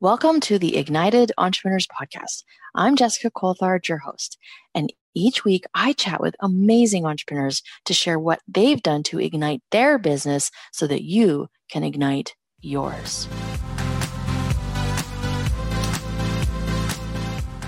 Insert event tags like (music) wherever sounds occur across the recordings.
Welcome to the Ignited Entrepreneurs Podcast. I'm Jessica Colthard, your host. And each week I chat with amazing entrepreneurs to share what they've done to ignite their business so that you can ignite yours.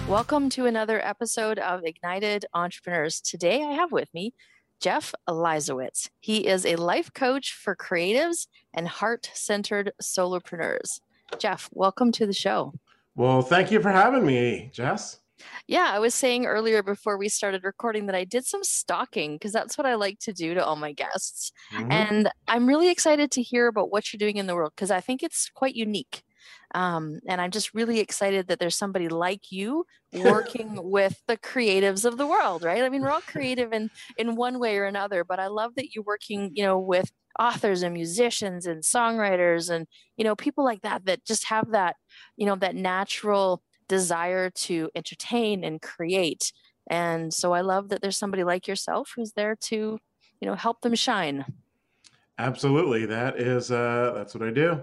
Welcome to another episode of Ignited Entrepreneurs. Today I have with me Jeff Leisawitz. He is a life coach for creatives and heart centered solopreneurs. Jeff, welcome to the show. Well, thank you for having me, Jess. Yeah, I was saying earlier before we started recording that I did some stalking because that's what I like to do to all my guests. Mm-hmm. And I'm really excited to hear about what you're doing in the world because I think it's quite unique. Um, and I'm just really excited that there's somebody like you (laughs) working with the creatives of the world, right? I mean, we're all creative in in one way or another, but I love that you're working, you know, with authors and musicians and songwriters and you know people like that that just have that you know that natural desire to entertain and create. And so i love that there's somebody like yourself who's there to you know help them shine. Absolutely. That is uh that's what i do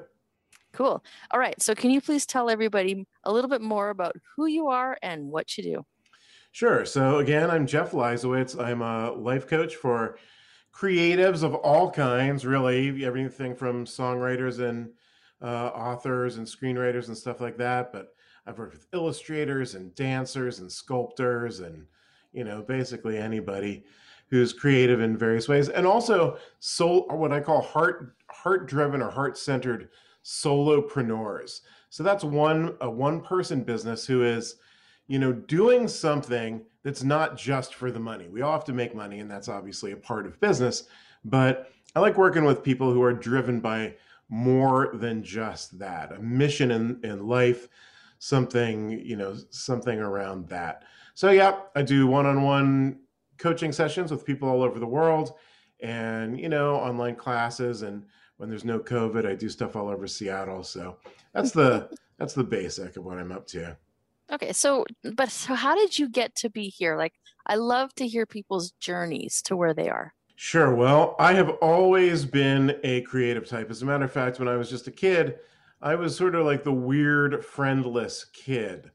cool all right so can you please tell everybody a little bit more about who you are and what you do sure so again i'm jeff Leisawitz. i'm a life coach for creatives of all kinds, really, everything from songwriters and uh, authors and screenwriters and stuff like that. But I've worked with illustrators and dancers and sculptors and, you know, basically anybody who's creative in various ways. And also soul, what I call heart heart driven or heart centered solopreneurs. So that's one a one person business who is, you know, doing something that's not just for the money. We all have to make money, and that's obviously a part of business. But I like working with people who are driven by more than just that a mission in, in life, something, you know, something around that. So, yeah, I do one on one coaching sessions with people all over the world and, you know, online classes. And when there's no COVID, I do stuff all over Seattle. So that's the. that's the basic of what I'm up to. Okay, so but so how did you get to be here? Like I love to hear people's journeys to where they are. Sure. Well, I have always been a creative type. As a matter of fact, when I was just a kid, I was sort of like the weird, friendless kid.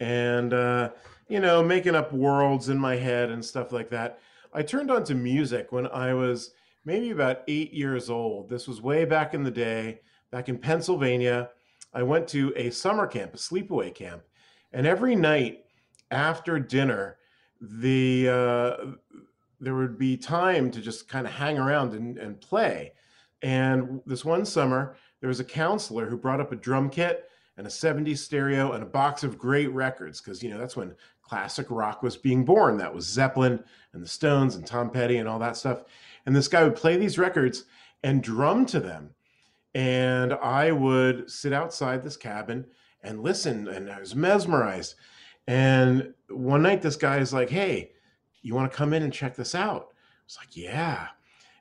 And uh, you know, making up worlds in my head and stuff like that. I turned on to music when I was maybe about eight years old. This was way back in the day, back in Pennsylvania. I went to a summer camp, a sleepaway camp, and every night after dinner, the uh, there would be time to just kind of hang around and, and play. And this one summer, there was a counselor who brought up a drum kit and a 70s stereo and a box of great records because you know that's when classic rock was being born that was zeppelin and the stones and tom petty and all that stuff and this guy would play these records and drum to them and i would sit outside this cabin and listen, and I was mesmerized. And one night this guy is like, Hey, you want to come in and check this out? I was like, Yeah.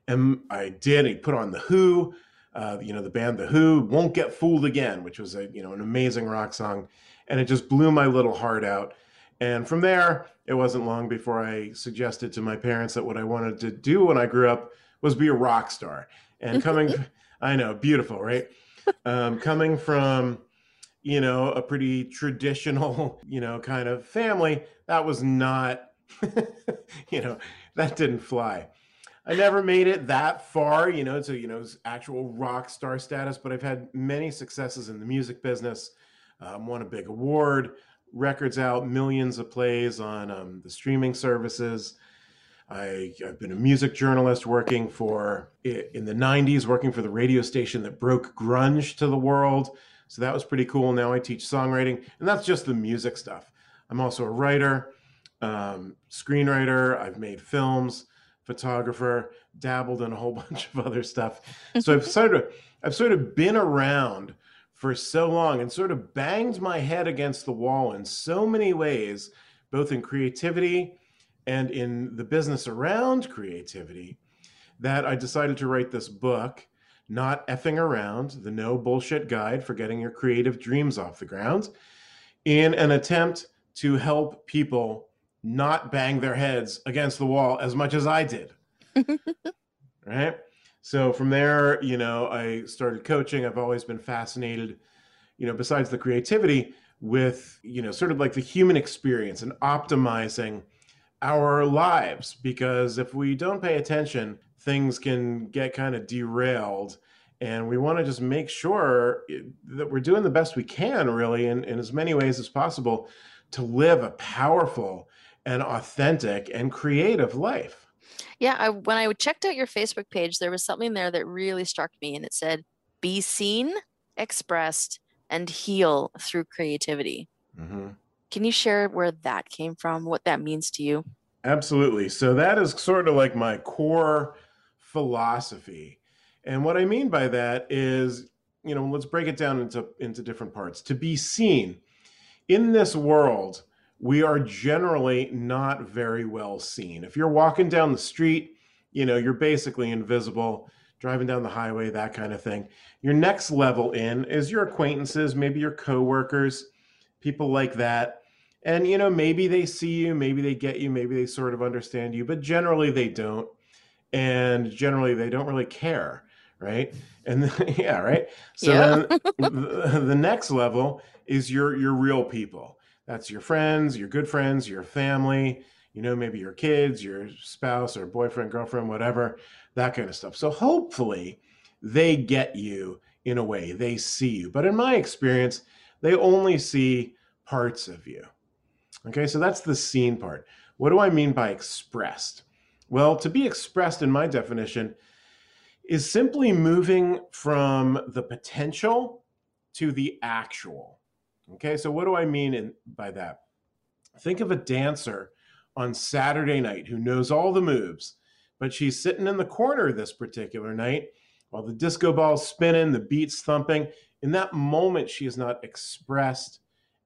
And I did. He put on the Who, uh, you know, the band The Who, Won't Get Fooled Again, which was a, you know, an amazing rock song. And it just blew my little heart out. And from there, it wasn't long before I suggested to my parents that what I wanted to do when I grew up was be a rock star. And coming, (laughs) I know, beautiful, right? Um, coming from you know, a pretty traditional, you know, kind of family, that was not, (laughs) you know, that didn't fly. I never made it that far, you know, to, you know, actual rock star status, but I've had many successes in the music business. Um, won a big award, records out, millions of plays on um, the streaming services. I, have been a music journalist working for, in the 90s, working for the radio station that broke grunge to the world. So that was pretty cool. Now I teach songwriting, and that's just the music stuff. I'm also a writer, um, screenwriter. I've made films, photographer, dabbled in a whole (laughs) bunch of other stuff. So I've sort of I've sort of been around for so long and sort of banged my head against the wall in so many ways, both in creativity and in the business around creativity, that I decided to write this book not effing around, the no bullshit guide for getting your creative dreams off the ground, in an attempt to help people not bang their heads against the wall as much as I did. (laughs) right? So from there, you know, I started coaching. I've always been fascinated you know, besides the creativity, with, you know, sort of like the human experience and optimizing our lives. Because if we don't pay attention, things can get kind of derailed. And we want to just make sure eh, that we're doing the best we can, really, in, in as many ways as possible to live a powerful and authentic and creative life. Yeah, I, when I checked out your Facebook page, there was something there that really struck me, and it said, "Be seen, expressed, and heal through creativity." Mm-hmm. Can you share where that came from? What that means to you? Absolutely. So that is sort of like my core philosophy, and what I mean by that is, you know, let's break it down into into different parts. To be seen in this world we are generally not very well seen. If you're walking down the street, you know, you're basically invisible, driving down the highway, that kind of thing. Your next level in is your acquaintances, maybe your coworkers, people like that. And, you know, maybe they see you, maybe they get you, maybe they sort of understand you, but generally they don't. And generally they don't really care, right? And (laughs) yeah, right. So yeah. then the, the next level is your your real people that's your friends, your good friends, your family, you know, maybe your kids, your spouse or boyfriend, girlfriend, whatever, that kind of stuff. So hopefully they get you in a way, they see you. But in my experience, they only see parts of you. Okay, so that's the seen part. What do I mean by expressed? Well, to be expressed in my definition is simply moving from the potential to the actual. Okay, so what do I mean in, by that? Think of a dancer on Saturday night who knows all the moves, but she's sitting in the corner this particular night while the disco ball's spinning, the beat's thumping. In that moment, she is not expressed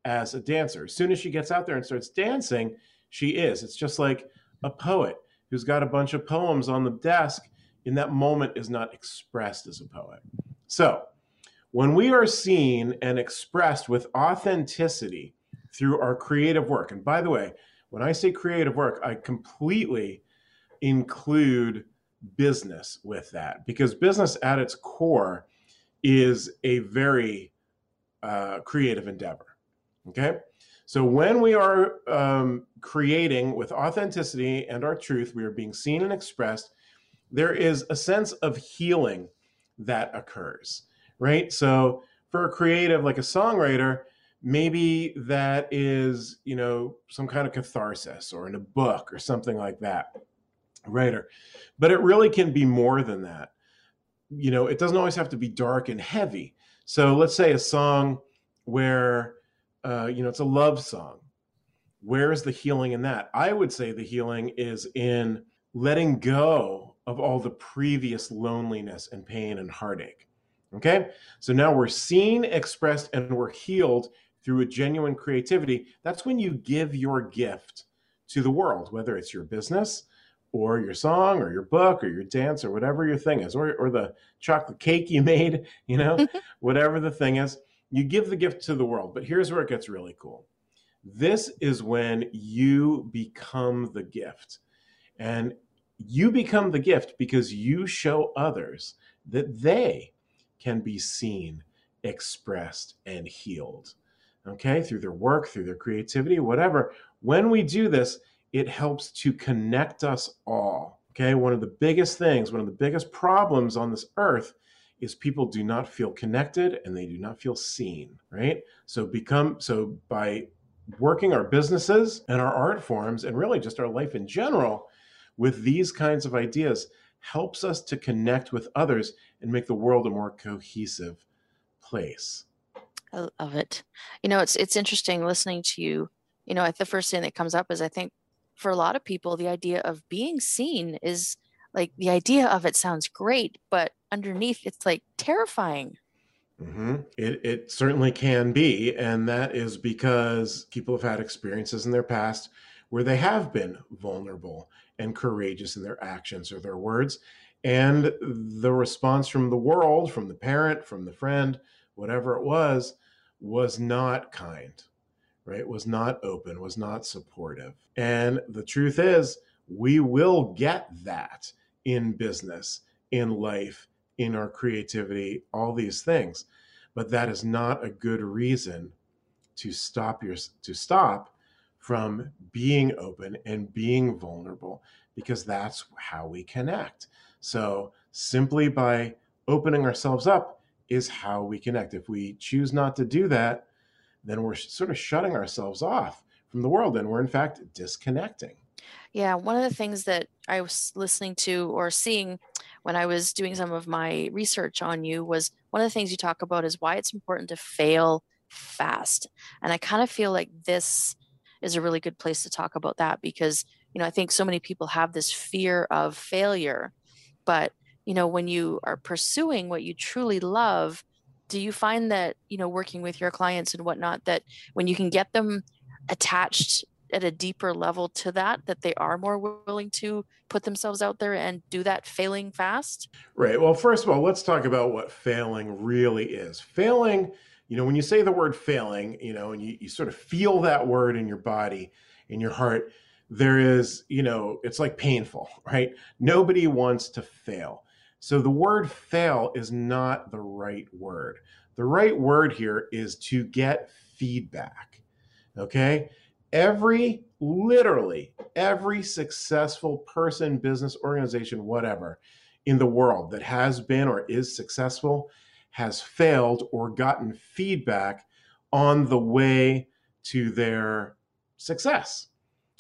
as a dancer. As soon as she gets out there and starts dancing, she is. It's just like a poet who's got a bunch of poems on the desk. In that moment, is not expressed as a poet. So, when we are seen and expressed with authenticity through our creative work, and by the way, when I say creative work, I completely include business with that because business at its core is a very uh, creative endeavor. Okay. So when we are um, creating with authenticity and our truth, we are being seen and expressed, there is a sense of healing that occurs right? So for a creative like a songwriter, maybe that is, you know, some kind of catharsis or in a book or something like that. Writer. But it really can be more than that. You know, it doesn't always have to be dark and heavy. So let's say a song where uh, you know, it's a love song. Where is the healing in that? I would say the healing is in letting go of all the previous loneliness and pain and heartache. Okay, so now we're seen, expressed, and we're healed through a genuine creativity. That's when you give your gift to the world, whether it's your business or your song or your book or your dance or whatever your thing is, or, or the chocolate cake you (laughs) made, you know, (laughs) whatever the thing is, you give the gift to the world. But here's where it gets really cool. This is when you become the gift. And you become the gift because you show others that they can be seen, expressed, and healed. Okay, through their work, through their creativity, whatever. When we do this, it helps to connect us all. Okay, one of the biggest things, one of the biggest problems on this earth is people do not feel connected and they do not feel seen, right? So become so by working our businesses and our art forms and really just our life in general with these kinds of ideas helps us to connect with others and make the world a more cohesive place. I love it. You know, it's it's interesting listening to you. You know, the first thing that comes up is I think for a lot of people, the idea of being seen is like the idea of it sounds great, but underneath it's like terrifying. Mm-hmm. It, it certainly can be. And that is because people have had experiences in their past where they have been vulnerable and courageous in their actions or their words. And the response from the world, from the parent, from the friend, whatever it was, was not kind, right? Was not open, was not supportive. And the truth is, we will get that in business, in life, in our creativity, all these things. but that is not a good reason to stop your to stop from being open and being vulnerable because that's how we connect. So simply by opening ourselves up is how we connect. If we choose not to do that, then we're sort of shutting ourselves off from the world and we're in fact disconnecting. Yeah, one of the things that I was listening to or seeing when I was doing some of my research on you was one of the things you talk about is why it's important to fail fast. And I kind of feel like this is a really good place to talk about that because, you know, I think so many people have this fear of failure. But, you know, when you are pursuing what you truly love, do you find that, you know, working with your clients and whatnot, that when you can get them attached at a deeper level to that that they are more willing to put themselves out there and do that failing fast right well first of all let's talk about what failing really is failing you know when you say the word failing you know and you, you sort of feel that word in your body in your heart there is you know it's like painful right? Nobody wants to fail. So the word fail is not the right word. The right word here is to get feedback okay? Every literally every successful person business organization whatever in the world that has been or is successful has failed or gotten feedback on the way to their success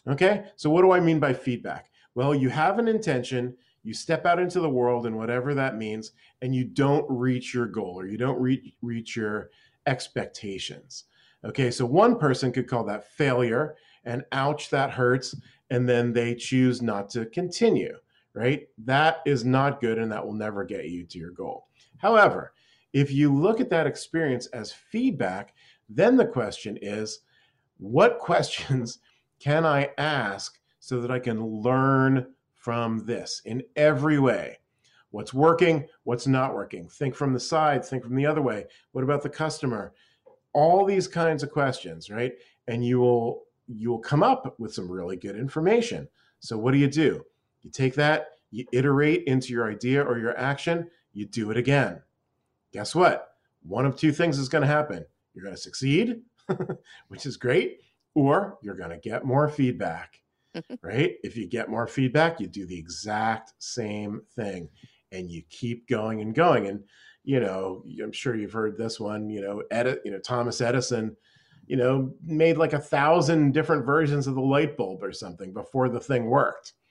okay so what do i mean by feedback well you have an intention you step out into the world and whatever that means and you don't reach your goal or you don't reach, reach your expectations Okay, so one person could call that failure and ouch, that hurts. And then they choose not to continue, right? That is not good and that will never get you to your goal. However, if you look at that experience as feedback, then the question is what (laughs) questions can I ask so that I can learn from this in every way? What's working? What's not working? Think from the side, think from the other way. What about the customer? all these kinds of questions, right? And you will you will come up with some really good information. So what do you do? You take that, you iterate into your idea or your action, you do it again. Guess what? One of two things is going to happen. You're going to succeed, (laughs) which is great, or you're going to get more feedback. (laughs) right? If you get more feedback, you do the exact same thing and you keep going and going. And you know, I'm sure you've heard this one, you know, edit, you know, Thomas Edison, you know, made like a thousand different versions of the light bulb or something before the thing worked. (laughs)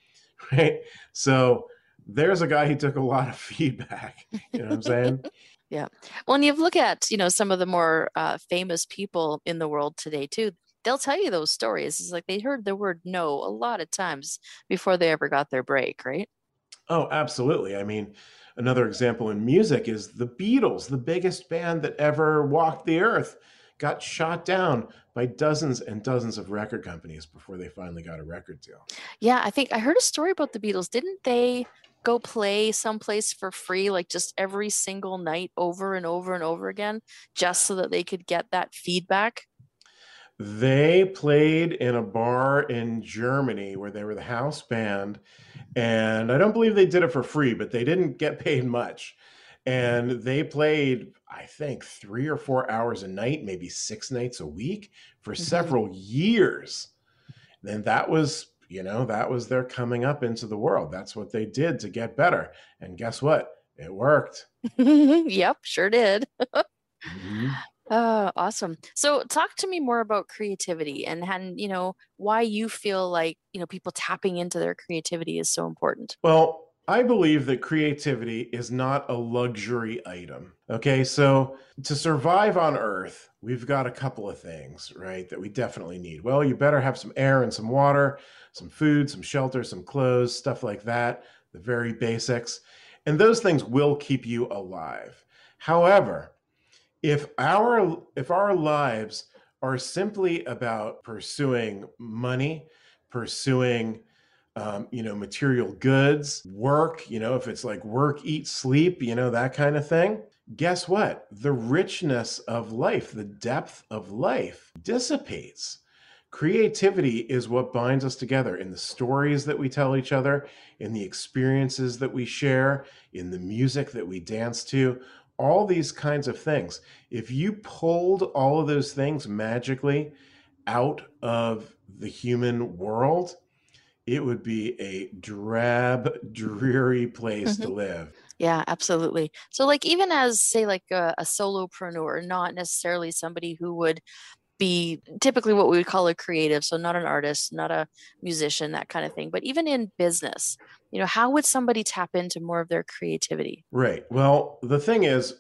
Right. So there's a guy who took a lot of feedback. You know what I'm saying? Yeah. Well, and you look at, you know, some of the more uh, famous people in the world today too. They'll tell you those stories. It's like they heard the word no a lot of times before they ever got their break, right? Oh, absolutely. I mean, another example in music is the Beatles, the biggest band that ever walked the earth, got shot down by dozens and dozens of record companies before they finally got a record deal. Yeah, I think I heard a story about the Beatles. Didn't they go play someplace for free, like just every single night over and over and over again, just so that they could get that feedback? They played in a bar in Germany where they were the house band. And I don't believe they did it for free, but they didn't get (laughs) paid much. And they played, I think, three or four hours a night, maybe six nights a week for mm-hmm. several years. And that was, you know, that was their coming up into the world. That's what they did to get better. And guess what? It worked. (laughs) yep, sure did. mm-hmm. (gasps) Oh, awesome. So talk to me more about creativity and, and you know why you feel like you know people tapping into their creativity is so important. Well, I believe that creativity is not a luxury item. Okay, so to survive on Earth, we've got a couple of things, right, that we definitely need. Well, you better have some air and some water, some food, some shelter, some clothes, stuff like that, the very basics. And those things will keep you alive. However, if our if our lives are simply about pursuing money, pursuing um, you know material goods, work, you know, if it's like work, eat, sleep, you know that kind of thing. Guess what? The richness of life, the depth of life dissipates. Creativity is what binds us together in the stories that we tell each other, in the experiences that we share, in the music that we dance to all these kinds of things. If you pulled all of those things magically out of the human world, it would be a drab, dreary place mm-hmm. to live. Yeah, absolutely. So, like, even as, say, like a, a solopreneur, not necessarily somebody who would be typically what we would call a creative so not an artist not a musician that kind of thing but even in business you know how would somebody tap into more of their creativity right well the thing is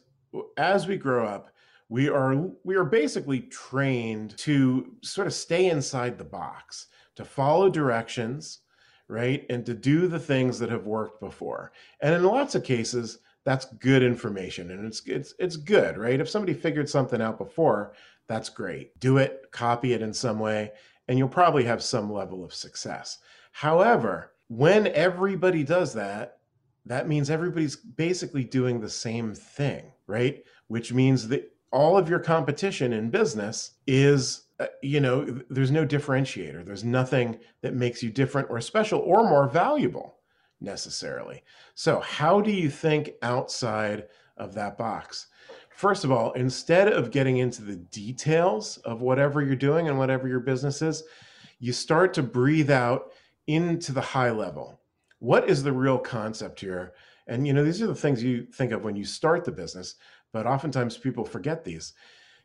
as we grow up we are we are basically trained to sort of stay inside the box to follow directions right and to do the things that have worked before and in lots of cases that's good information and it's it's it's good right if somebody figured something out before that's great. Do it, copy it in some way, and you'll probably have some level of success. However, when everybody does that, that means everybody's basically doing the same thing, right? Which means that all of your competition in business is, uh, you know, there's no differentiator. There's nothing that makes you different or special or more valuable necessarily. So, how do you think outside of that box? first of all, instead of getting into the details of whatever you're doing and whatever your business is, you start to breathe out into the high level. What is the real concept here? And you know, these are the things you think of when you start the business, but oftentimes people forget these.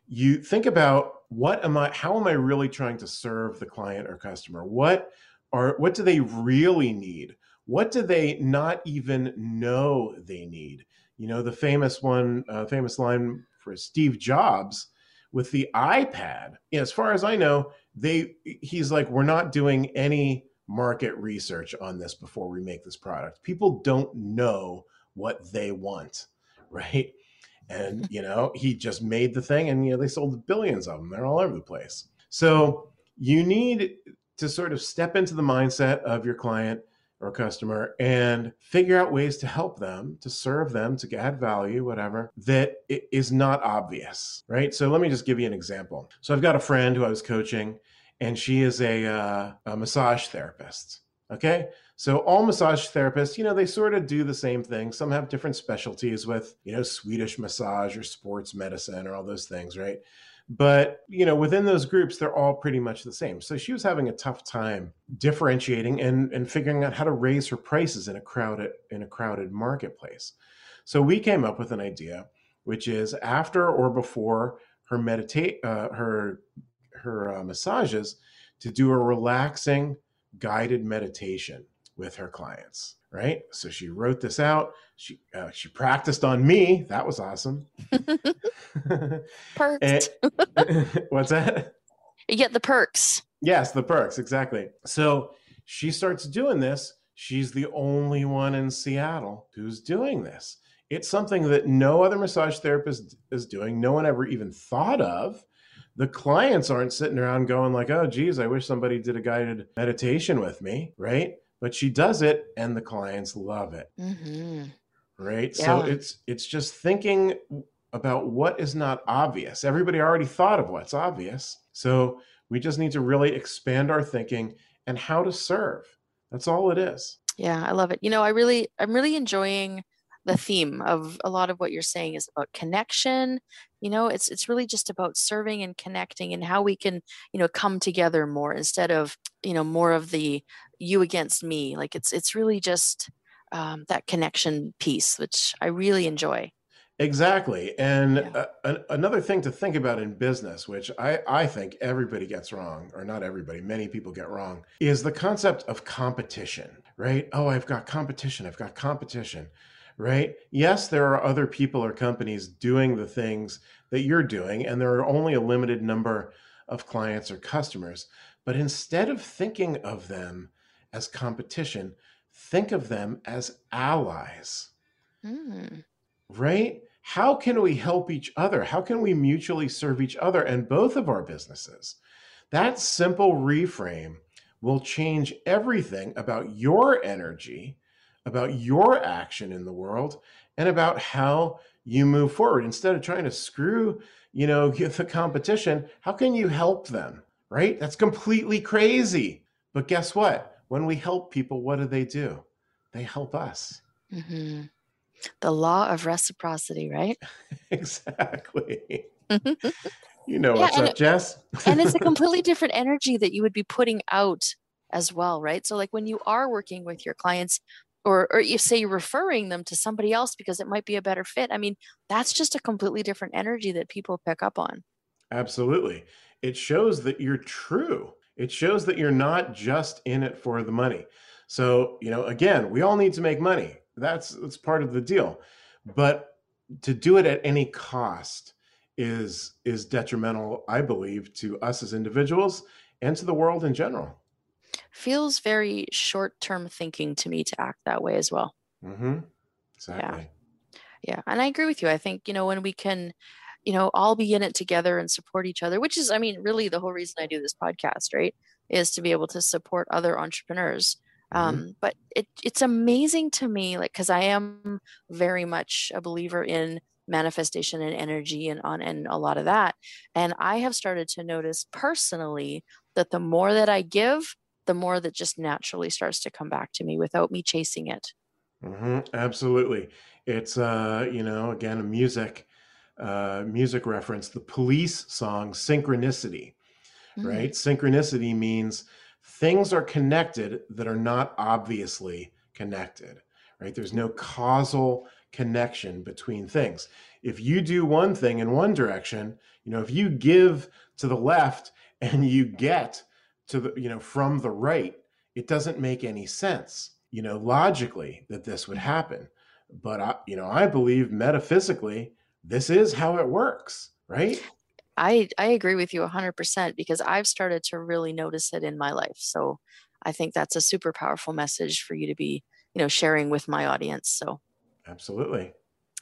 You think about what am I how am I really trying to serve the client or customer? What are what do they really need? What do they not even know they need? You know, the famous one, uh, famous line for Steve Jobs with the iPad. You know, as far as I know, they he's like, we're not doing any market research on this before we make this product. People don't know what they want, (laughs) right? And you know, he just made the thing, and you know, they sold billions of them. They're all over the place. So you need to sort of step into the mindset of your client or customer and figure out ways to help them, to serve them, to add value, whatever, that is not obvious, right? So let me just give you an example. So I've got a friend who I was coaching, and she is a, uh, a massage therapist. Okay. So all massage therapists, you know, they sort of do the same thing. Some have different specialties with, you know, Swedish massage or sports medicine or all those things, right? but you know within those groups they're all pretty much the same so she was having a tough time differentiating and and figuring out how to raise her prices in a crowded in a crowded marketplace so we came up with an idea which is after or before her meditate uh, her her uh, massages to do a relaxing guided meditation with her clients right? So she wrote this out. She uh, she practiced on me. That was awesome. Perks (laughs) (laughs) what's that? You get the perks. Yes the perks exactly. So she starts doing this. She's the only one in seattle who's doing this. It's something that no other massage therapist is doing. No one ever even thought of the clients aren't sitting around going like oh geez i wish somebody did a guided meditation with me right? But she does it and the clients love it. Mm-hmm. right? Yeah. so it's it's just thinking about what is not obvious. Everybody already thought of what's obvious. So we just need to really expand our thinking and how to serve. That's all it is. Yeah i love it. You know i really i'm really enjoying the theme of a lot of what you're saying is about connection you know it's it's really just about serving and connecting and how we can you know come together more instead of you know more of the you against me. Like it's it's really just um, that connection piece which i really enjoy. Exactly and yeah. uh, another thing to think about in business which i i think everybody gets wrong or not everybody many people get wrong is the concept of competition right? Oh i've got competition i've got competition right yes there are other people or companies doing the things that you're doing and there are only a limited number of clients or customers but instead of thinking of them as competition, think of them as allies. Mm. Right? How can we help each other? How can we mutually serve each other and both of our businesses? That simple reframe will change everything about your energy, about your action in the world, and about how you move forward. Instead of trying to screw, you know, (laughs) the competition, how can you help them? right? That's completely crazy. But guess what? When we help people, what do they do? They help us. Mm-hmm. The law of reciprocity, right? (laughs) exactly. (laughs) you know yeah, what's up, Jess? and it's a completely different energy that you would be putting out as well, right? So, like when you are working with your clients, or or you say you're referring them to somebody else because it might be a better fit. I mean, that's just a completely different energy that people pick up on. Absolutely. It shows that you're true. It shows that you're not just in it for the money. So, you know, again, we all need to make money. That's that's part of the deal. But to do it at any cost is is detrimental, I believe, to us as individuals and to the world in general. Feels very short-term thinking to me to act that way as well. Mm-hmm. Exactly. Yeah. yeah. And I agree with you. I think, you know, when we can you know, all be in it together and support each other, which is, I mean, really the whole reason I do this podcast, right? Is to be able to support other entrepreneurs. Mm-hmm. Um, but it, it's amazing to me, like, because I am very much a believer in manifestation and energy and on and a lot of that. And I have started to notice personally that the more that I give, the more that just naturally starts to come back to me without me chasing it. Mm-hmm. Absolutely. It's, uh, you know, again, a music uh, music reference, the police song Synchronicity, mm-hmm. right? Synchronicity means things are connected that are not obviously connected, right? There's no causal connection between things. If you do one thing in one direction, you know, if you give to the left and you get to the, you know, from the right, it doesn't make any sense, you know, logically that this would mm-hmm. happen. But I, you know, I believe metaphysically this is how it works, right? I I agree with you 100% because I've started to really notice it in my life. So I think that's a super powerful message for you to be, you know, sharing with my audience. So Absolutely.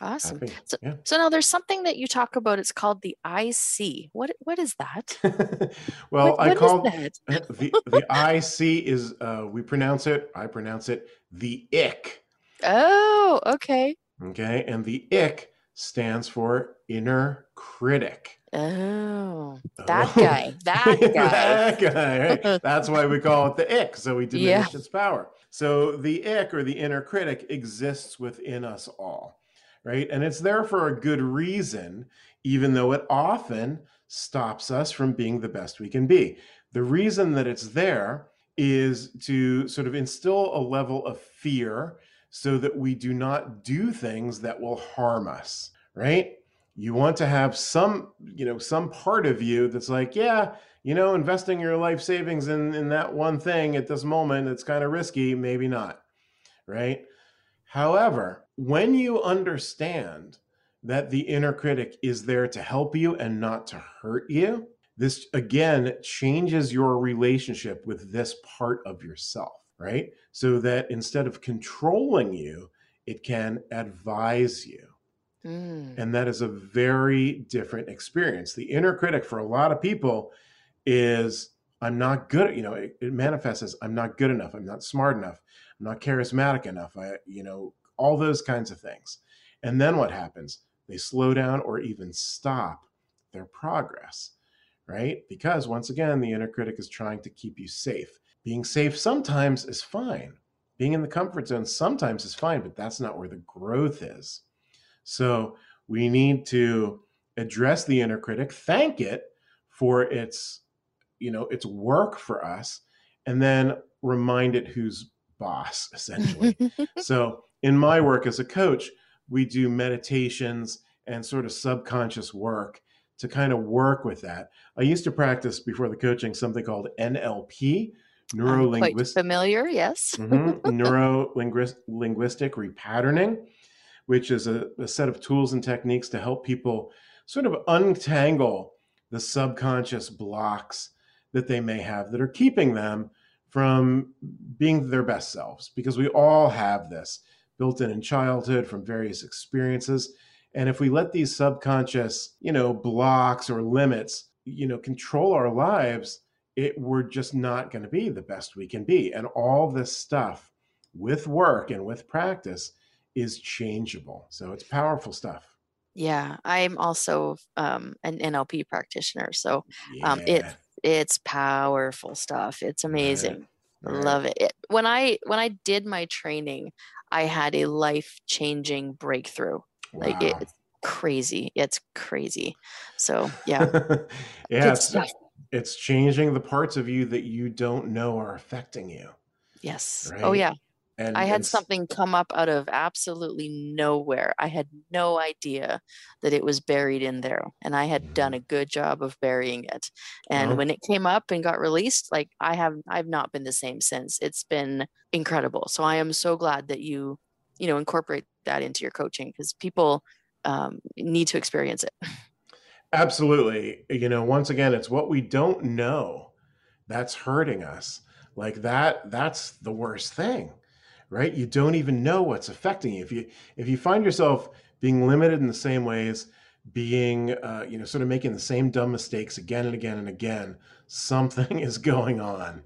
Awesome. So, yeah. so now there's something that you talk about. It's called the IC. What what is that? (laughs) well, what, I what call (laughs) the the IC is uh, we pronounce it. I pronounce it the ick. Oh, okay. Okay, and the ick stands for inner critic. Oh, that oh. guy. (laughs) That guy. that guy. Right? That's why we call it the ick. So we diminish yeah. its power. So the ick or the inner critic exists within us all, right? And it's there for a good reason, even though it often stops us from being the best we can be. The reason that it's there is to sort of instill a level of fear so that we do not do things that will harm us, right? You want to have some, you know, some part of you that's like, yeah, you know, investing your life savings in in that one thing at this moment, it's kind of risky, maybe not, right? However, when you understand that the inner critic is there to help you and not to hurt you, this again changes your relationship with this part of yourself right? So that instead of controlling you, it can advise you. Mm. And that is a very different experience. The inner critic for a lot of people is I'm not good, you know, it, it manifests as I'm not good enough, I'm not smart enough, I'm not charismatic enough, I, you know, all those kinds of things. And then what happens? They slow down or even stop their progress, right? Because once again, the inner critic is trying to keep you safe. Being safe sometimes is fine. Being in the comfort zone sometimes is fine, but that's not where the growth is. So we need to address the inner critic, thank it for its, you know, its work for us, and then remind it who's boss, (laughs) essentially. (laughs) so in my work as a coach, we do meditations and sort of subconscious work to kind of work with that. I used to practice before the coaching something called NLP, neuro linguistic familiar yes mm-hmm, (laughs) neuro linguistic repatterning which is a, a, set of tools and techniques to help people sort of untangle the subconscious blocks that they may have that are keeping them from being their best selves because we all have this built in in childhood from various experiences. And if we let these subconscious you know blocks or limits you know control our lives it we're just not going to be the best we can be. And all this stuff with work and with practice is changeable. So it's powerful stuff. Yeah i'm also um, an nlp practitioner. So um, yeah. it it's powerful stuff it's amazing right. Love it. it when i when i did my training I had a life changing breakthrough. Wow. Like it's crazy. It's crazy. So (laughs) yeah. yeah. It's, it's changing the parts of you that you don't know are affecting you. Yes. Oh, right? Oh yeah. And, I had and... something come up out of absolutely nowhere. I had no idea that it was buried in there, and I had done mm-hmm. a good job of burying it. And when it came up and got released, like I have, I've not been the same since. It's been incredible. So I am so glad that you, you know, incorporate that into your coaching because people um, need to experience it. Absolutely. You know, once again, it's what we don't know that's hurting us. Like that, that's the worst thing right? You don't even know what's affecting you. If you if you find yourself being limited in the same ways, being uh, you know sort of making the same dumb mistakes again and again and again, something (laughs) is going on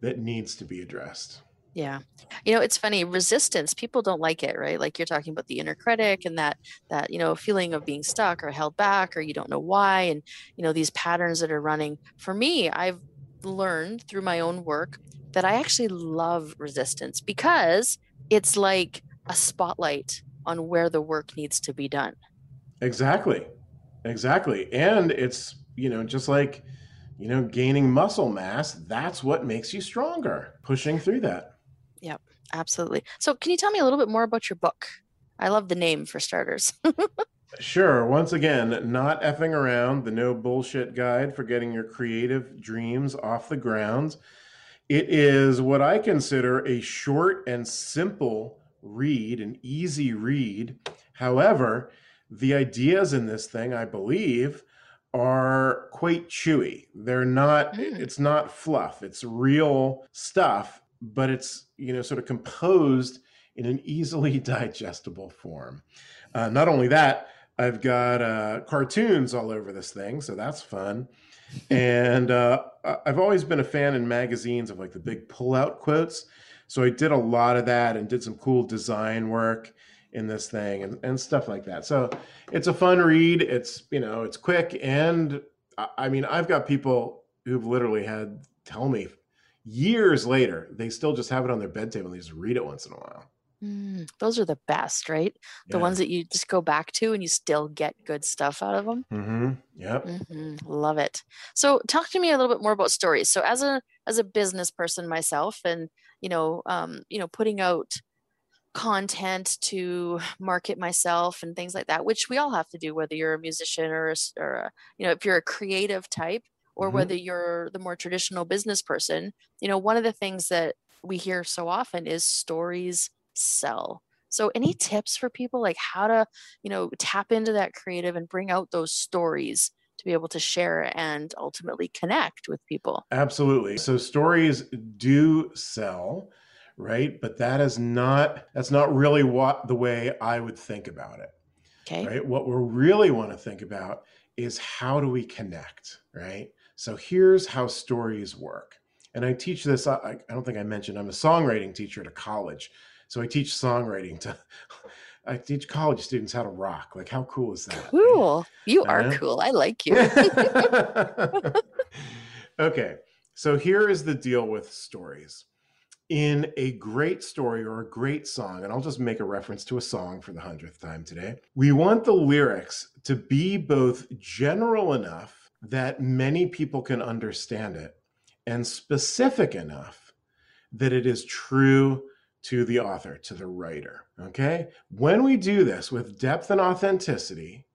that needs to be addressed. Yeah. You know, it's funny, resistance, people don't like it, right? Like you're talking about the inner critic and that that, you know, feeling of being stuck or held back or you don't know why and you know these patterns that are running. For me, I've learned through my own work that I actually love resistance because it's like a spotlight on where the work needs to be done. Exactly. Exactly. And it's, you know, just like, you know, gaining muscle mass, that's what makes you stronger, pushing through that. Yep, absolutely. So, can you tell me a little bit more about your book? I love the name for starters. (laughs) Sure. Once again, not effing around, the no bullshit guide for getting your creative dreams off the ground. It is what I consider a short and simple read, an easy read. However, the ideas in this thing, I believe, are quite chewy. They're not, mm. it's not fluff, it's real stuff, but it's, you know, sort of composed in an easily (laughs) digestible form. Uh, not only that, I've got uh, cartoons all over this thing, so that's fun and uh, I've always been a fan in magazines of like the big pull-out quotes. So I did a lot of that and did some cool design work in this thing and, and stuff like that. So it's a fun read. It's you know it's quick and I mean I've got people who've literally had tell me years later they still just have it on their bed table and they just read it once in a while. Mm, those are the best, right? The yeah. ones that you just go back to and you still get good stuff out of them. Mm-hmm. Yep. Mm-hmm. Love it. So, talk to me a little bit more about stories. So, as a as a business person myself, and you know, um, you know, putting out content to market myself and things like that, which we all have to do, whether you're a musician or, a, or a, you know, if you're a creative type or mm-hmm. whether you're the more traditional business person. You know, one of the things that we hear so often is stories sell. So any tips for people like how to, you know, tap into that creative and bring out those stories to be able to share and ultimately connect with people? Absolutely. So stories do sell, right? But that is not that's not really what the way I would think about it. Okay. Right? What we really want to think about is how do we connect, right? So here's how stories work. And I teach this I, I don't think I mentioned I'm a songwriting teacher at a college. So I teach songwriting to (laughs) I teach college students how to rock. Like how cool is that? Cool. You uh, are cool. I like you. (laughs) (laughs) okay. So here is the deal with stories. In a great story or a great song, and I'll just make a reference to a song for the hundredth time today, we want the lyrics to be both general enough that many people can understand it and specific enough that it is true to the author, to the writer. Okay. When we do this with depth and authenticity,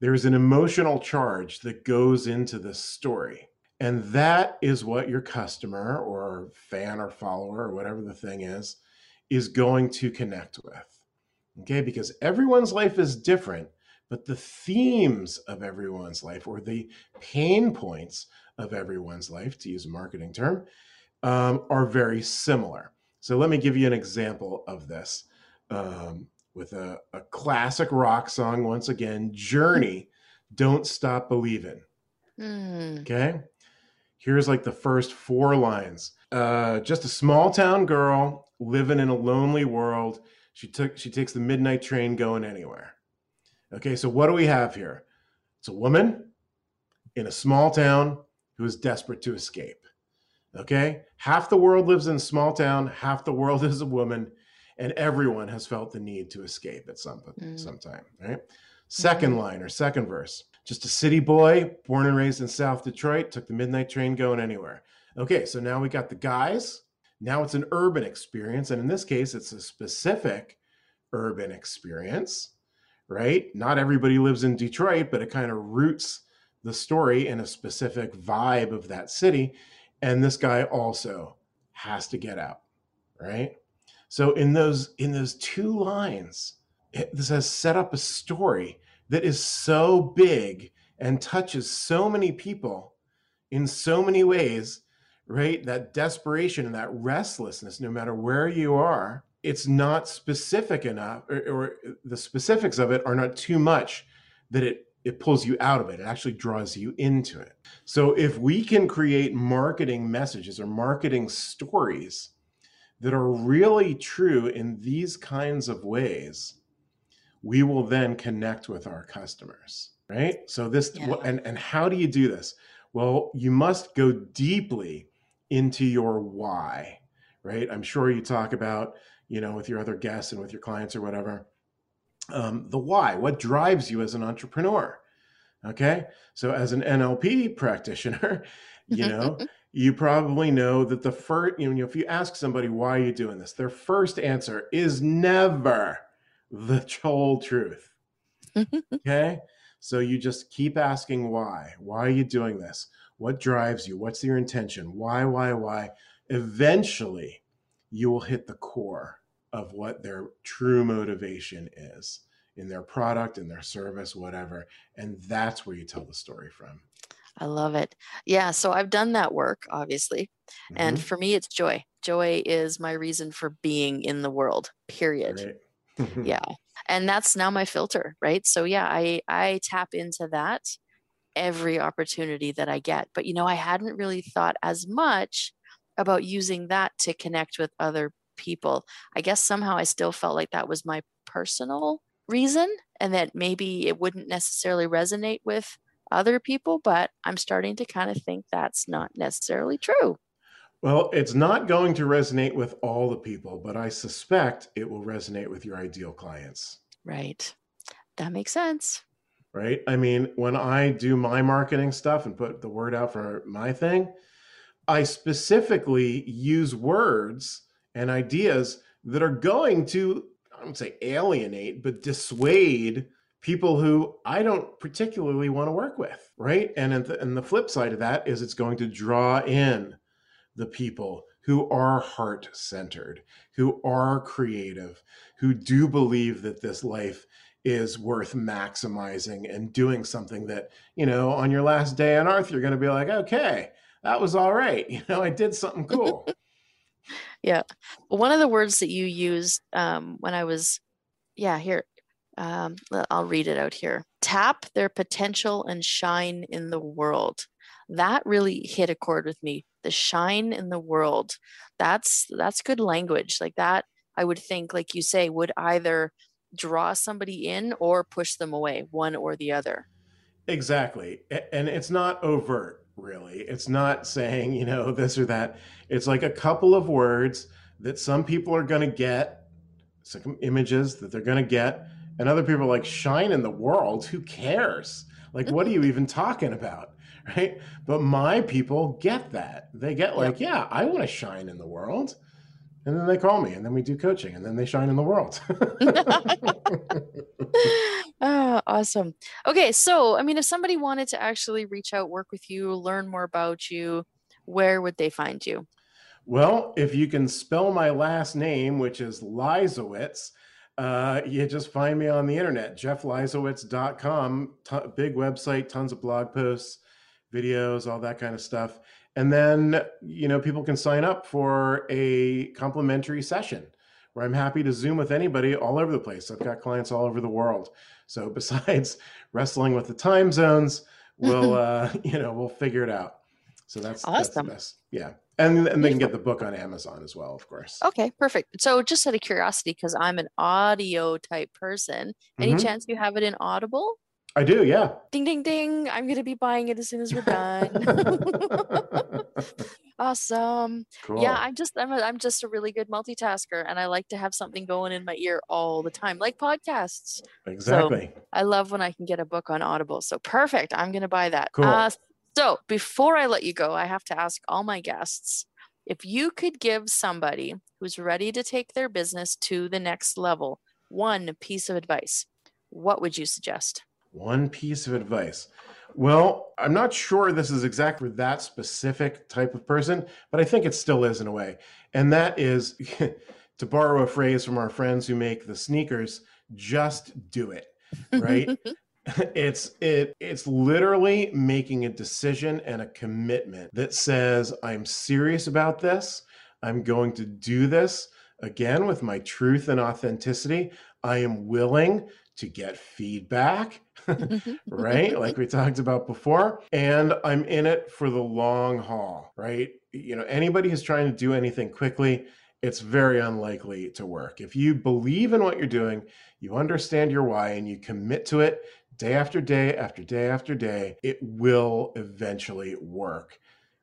there's an emotional charge that goes into the story. And that is what your customer or fan or follower or whatever the thing is, is going to connect with. Okay. Because everyone's life is different, but the themes of everyone's life or the pain points of everyone's life, to use a marketing term, um, are very similar. So let me give you an example of this um, with a, a classic rock song, once again Journey, Don't Stop Believing. Mm. Okay. Here's like the first four lines. Uh, just a small town girl living in a lonely world. She took she takes the midnight train going anywhere. Okay, so what do we have here? It's a woman in a small town who is desperate to escape. Okay. Half the world lives in small town, half the world (laughs) is a woman. and everyone has felt the need to escape at some Mm. some time, right? 2nd line or second verse. Just a city boy, born and raised in South Detroit, took the midnight train going anywhere. Okay, so now we got the guys. Now it's an urban experience, and in this case, it's a specific urban experience, right? Not everybody lives in Detroit, but it kind of roots the story in a specific vibe of that city. And this guy also has to get out, right? So in those in those two lines, it, this has set up a story that is so big and touches so many people in so many ways, right? That desperation and that restlessness, no matter where you are, it's not specific enough, or, or the specifics of it are not too much that it it pulls you out of it. It actually draws you into it. So if we can create marketing messages or marketing stories that are really true in these kinds of ways, we will then connect with our customers, right? So this Yeah. and and how do you do this? Well, you must go deeply into your why, right? I'm sure you talk about, you know, with your other guests and with your clients or whatever, um, the why, what drives you as an entrepreneur. Okay. So, as an NLP practitioner, (laughs) you know, (laughs) you probably know that the first, you know, if you ask somebody, why are you doing this? Their first answer is never the (laughs) whole truth. Okay. So, you just keep asking why. Why are you doing this? What drives you? What's your intention? Why, why, why? Eventually, you will hit the core of what their true motivation is in their product, in their service, whatever. And that's where you tell the story from. I love it. Yeah, so I've done that work, obviously. And Mhm. for me, it's joy. Joy is my reason for being in the world, period. Great. Yeah. (laughs) And that's now my filter, right? So yeah, I I tap into that every opportunity that I get. But you know, I hadn't really thought as much about using that to connect with other people. I guess somehow I still felt like that was my personal reason and that maybe it wouldn't necessarily resonate with other people, but I'm starting to kind of think that's not necessarily true. Well, it's not going to resonate with all the people, but I suspect it will resonate with your ideal clients. Right. That makes sense. right? I mean, when I do my marketing stuff and put the word out for my thing, I specifically use words and ideas that are going to, I don't say alienate, but dissuade people who I don't particularly want to work with, right? And, the, and the flip side of that is it's going to draw in the people who are heart centered, who are creative, who do believe that this life is worth maximizing and doing something that, you know, on your last day on earth, you're going to be like, okay, that was all right. (laughs) You know, I did something cool. (laughs) Yeah. One of the words that you used um, when I was, yeah, here, um, I'll read it out here. Tap their potential and shine in the world. That really hit a chord with me. The shine in the world. That's that's good language. Like that, I would think, like you say, would either draw somebody in or push them away, one or the other. Exactly. And it's not overt, really. It's not saying, you know, (laughs) this or that. It's like a couple of words that some people are going to get, some images that they're going to get, and other people are like, shine in the world. Who cares? Like, what are you (laughs) even talking about? Right. But my people get that. They get like, yeah, I want to shine in the world. And then they call me, and then we do coaching, and then they shine in the world. (laughs) Ah, awesome. Okay, so I mean, if somebody wanted to actually reach out, work with you, learn more about you, where would they find you? Well, if you can spell my last name, which is Leisawitz, uh, you just find me on the internet, jeffleisawitz.com. T- big website, tons of blog posts, videos, all that kind of stuff. And then, you know, people can sign up for a complimentary session where I'm happy to Zoom with anybody all over the place. I've got clients all over the world. So (laughs) besides wrestling with the time zones, we'll, (laughs) uh, you know, we'll figure it out. So that's, that's Awesome. best. Yeah. And, and they can get the book on Amazon as well, of course. Okay, perfect. So just out of curiosity, because I'm an audio type person, any Mhm. chance you have it in Audible? I do, yeah. Ding, ding, ding. I'm going to be buying it as soon as we're done. (laughs) (laughs) Awesome. Cool. Yeah, I'm just I'm a, I'm just a really good multitasker and I like to have something going in my ear all the time, like podcasts. exactly. I love when I can get a book on Audible. So perfect. I'm going to buy that. Cool. Uh, so before I let you go, I have to ask all my guests if you could give somebody who's ready to take their business to the next level one piece of advice, what would you suggest? One piece of advice. Well, I'm not sure this is exactly that specific type of person, but I think it still is in a way. And that is (laughs) to borrow a phrase from our friends who make the sneakers, just do it. Right? (laughs) it's it it's literally making a decision and a commitment that says I'm serious about this. I'm going to do this again with my truth and authenticity. I am willing to get feedback, mm-hmm. (laughs) right? Like we talked about before. And I'm in it for the long haul, right? You know, anybody who's trying to do anything quickly, it's very unlikely to work. If you believe in what you're doing, you understand your why, and you commit to it day after day after day after day, it will eventually work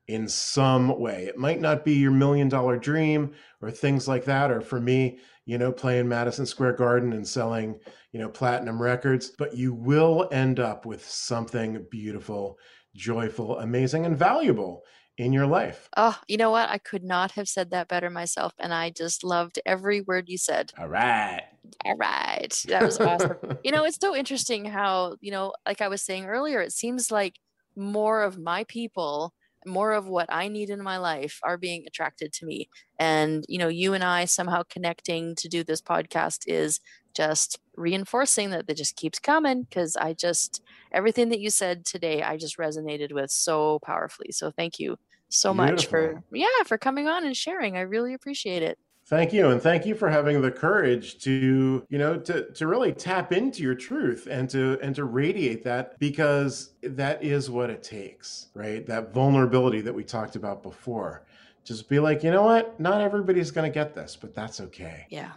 in some way. It might not be your million dollar dream or things like that. Or for me, you know, playing Madison Square Garden and selling, you know, platinum records, but you will end up with something beautiful, joyful, amazing, and valuable in your life. Oh, you know what? I could not have said that better myself. And I just loved every word you said. All right. All right. (laughs) That was awesome. you know, it's so interesting how, you know, like I was saying earlier, it seems like more of my people more of what I need in my life are being attracted to me. And, you know, you and I somehow connecting to do this podcast is just reinforcing that it just keeps coming because I just, everything that you said today, I just resonated with so powerfully. So thank you so much for, yeah, for coming on and sharing. I really appreciate it. Thank you. And thank you for having the courage to, you know, to, to really tap into your truth and to and to radiate that because that is what it takes, right? That vulnerability that we talked about before. Just be like, you know what? Not everybody's gonna get this, but that's okay. Yeah.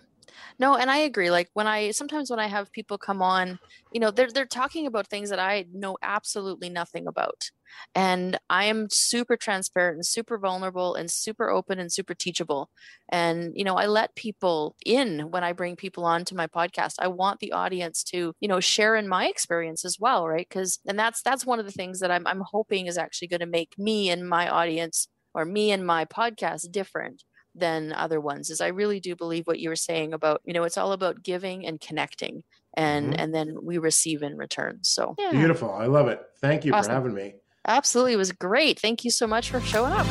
No, and I agree. Like when I sometimes when I have people come on, you know, they're they're talking about things that I know absolutely nothing about. And I am super transparent and super vulnerable and super open and super teachable. And you know, I let people in when I bring people on to my podcast. I want the audience to, you know, share in my experience as well, right? Cuz and that's that's one of the things that I'm I'm hoping is actually going to make me and my audience or me and my podcast different than other ones is i really do believe what you were saying about you know it's all about giving and connecting and Mhm. and then we receive in return so yeah Beautiful. I love it. Thank you Awesome. for having me. absolutely it was great thank you so much for showing up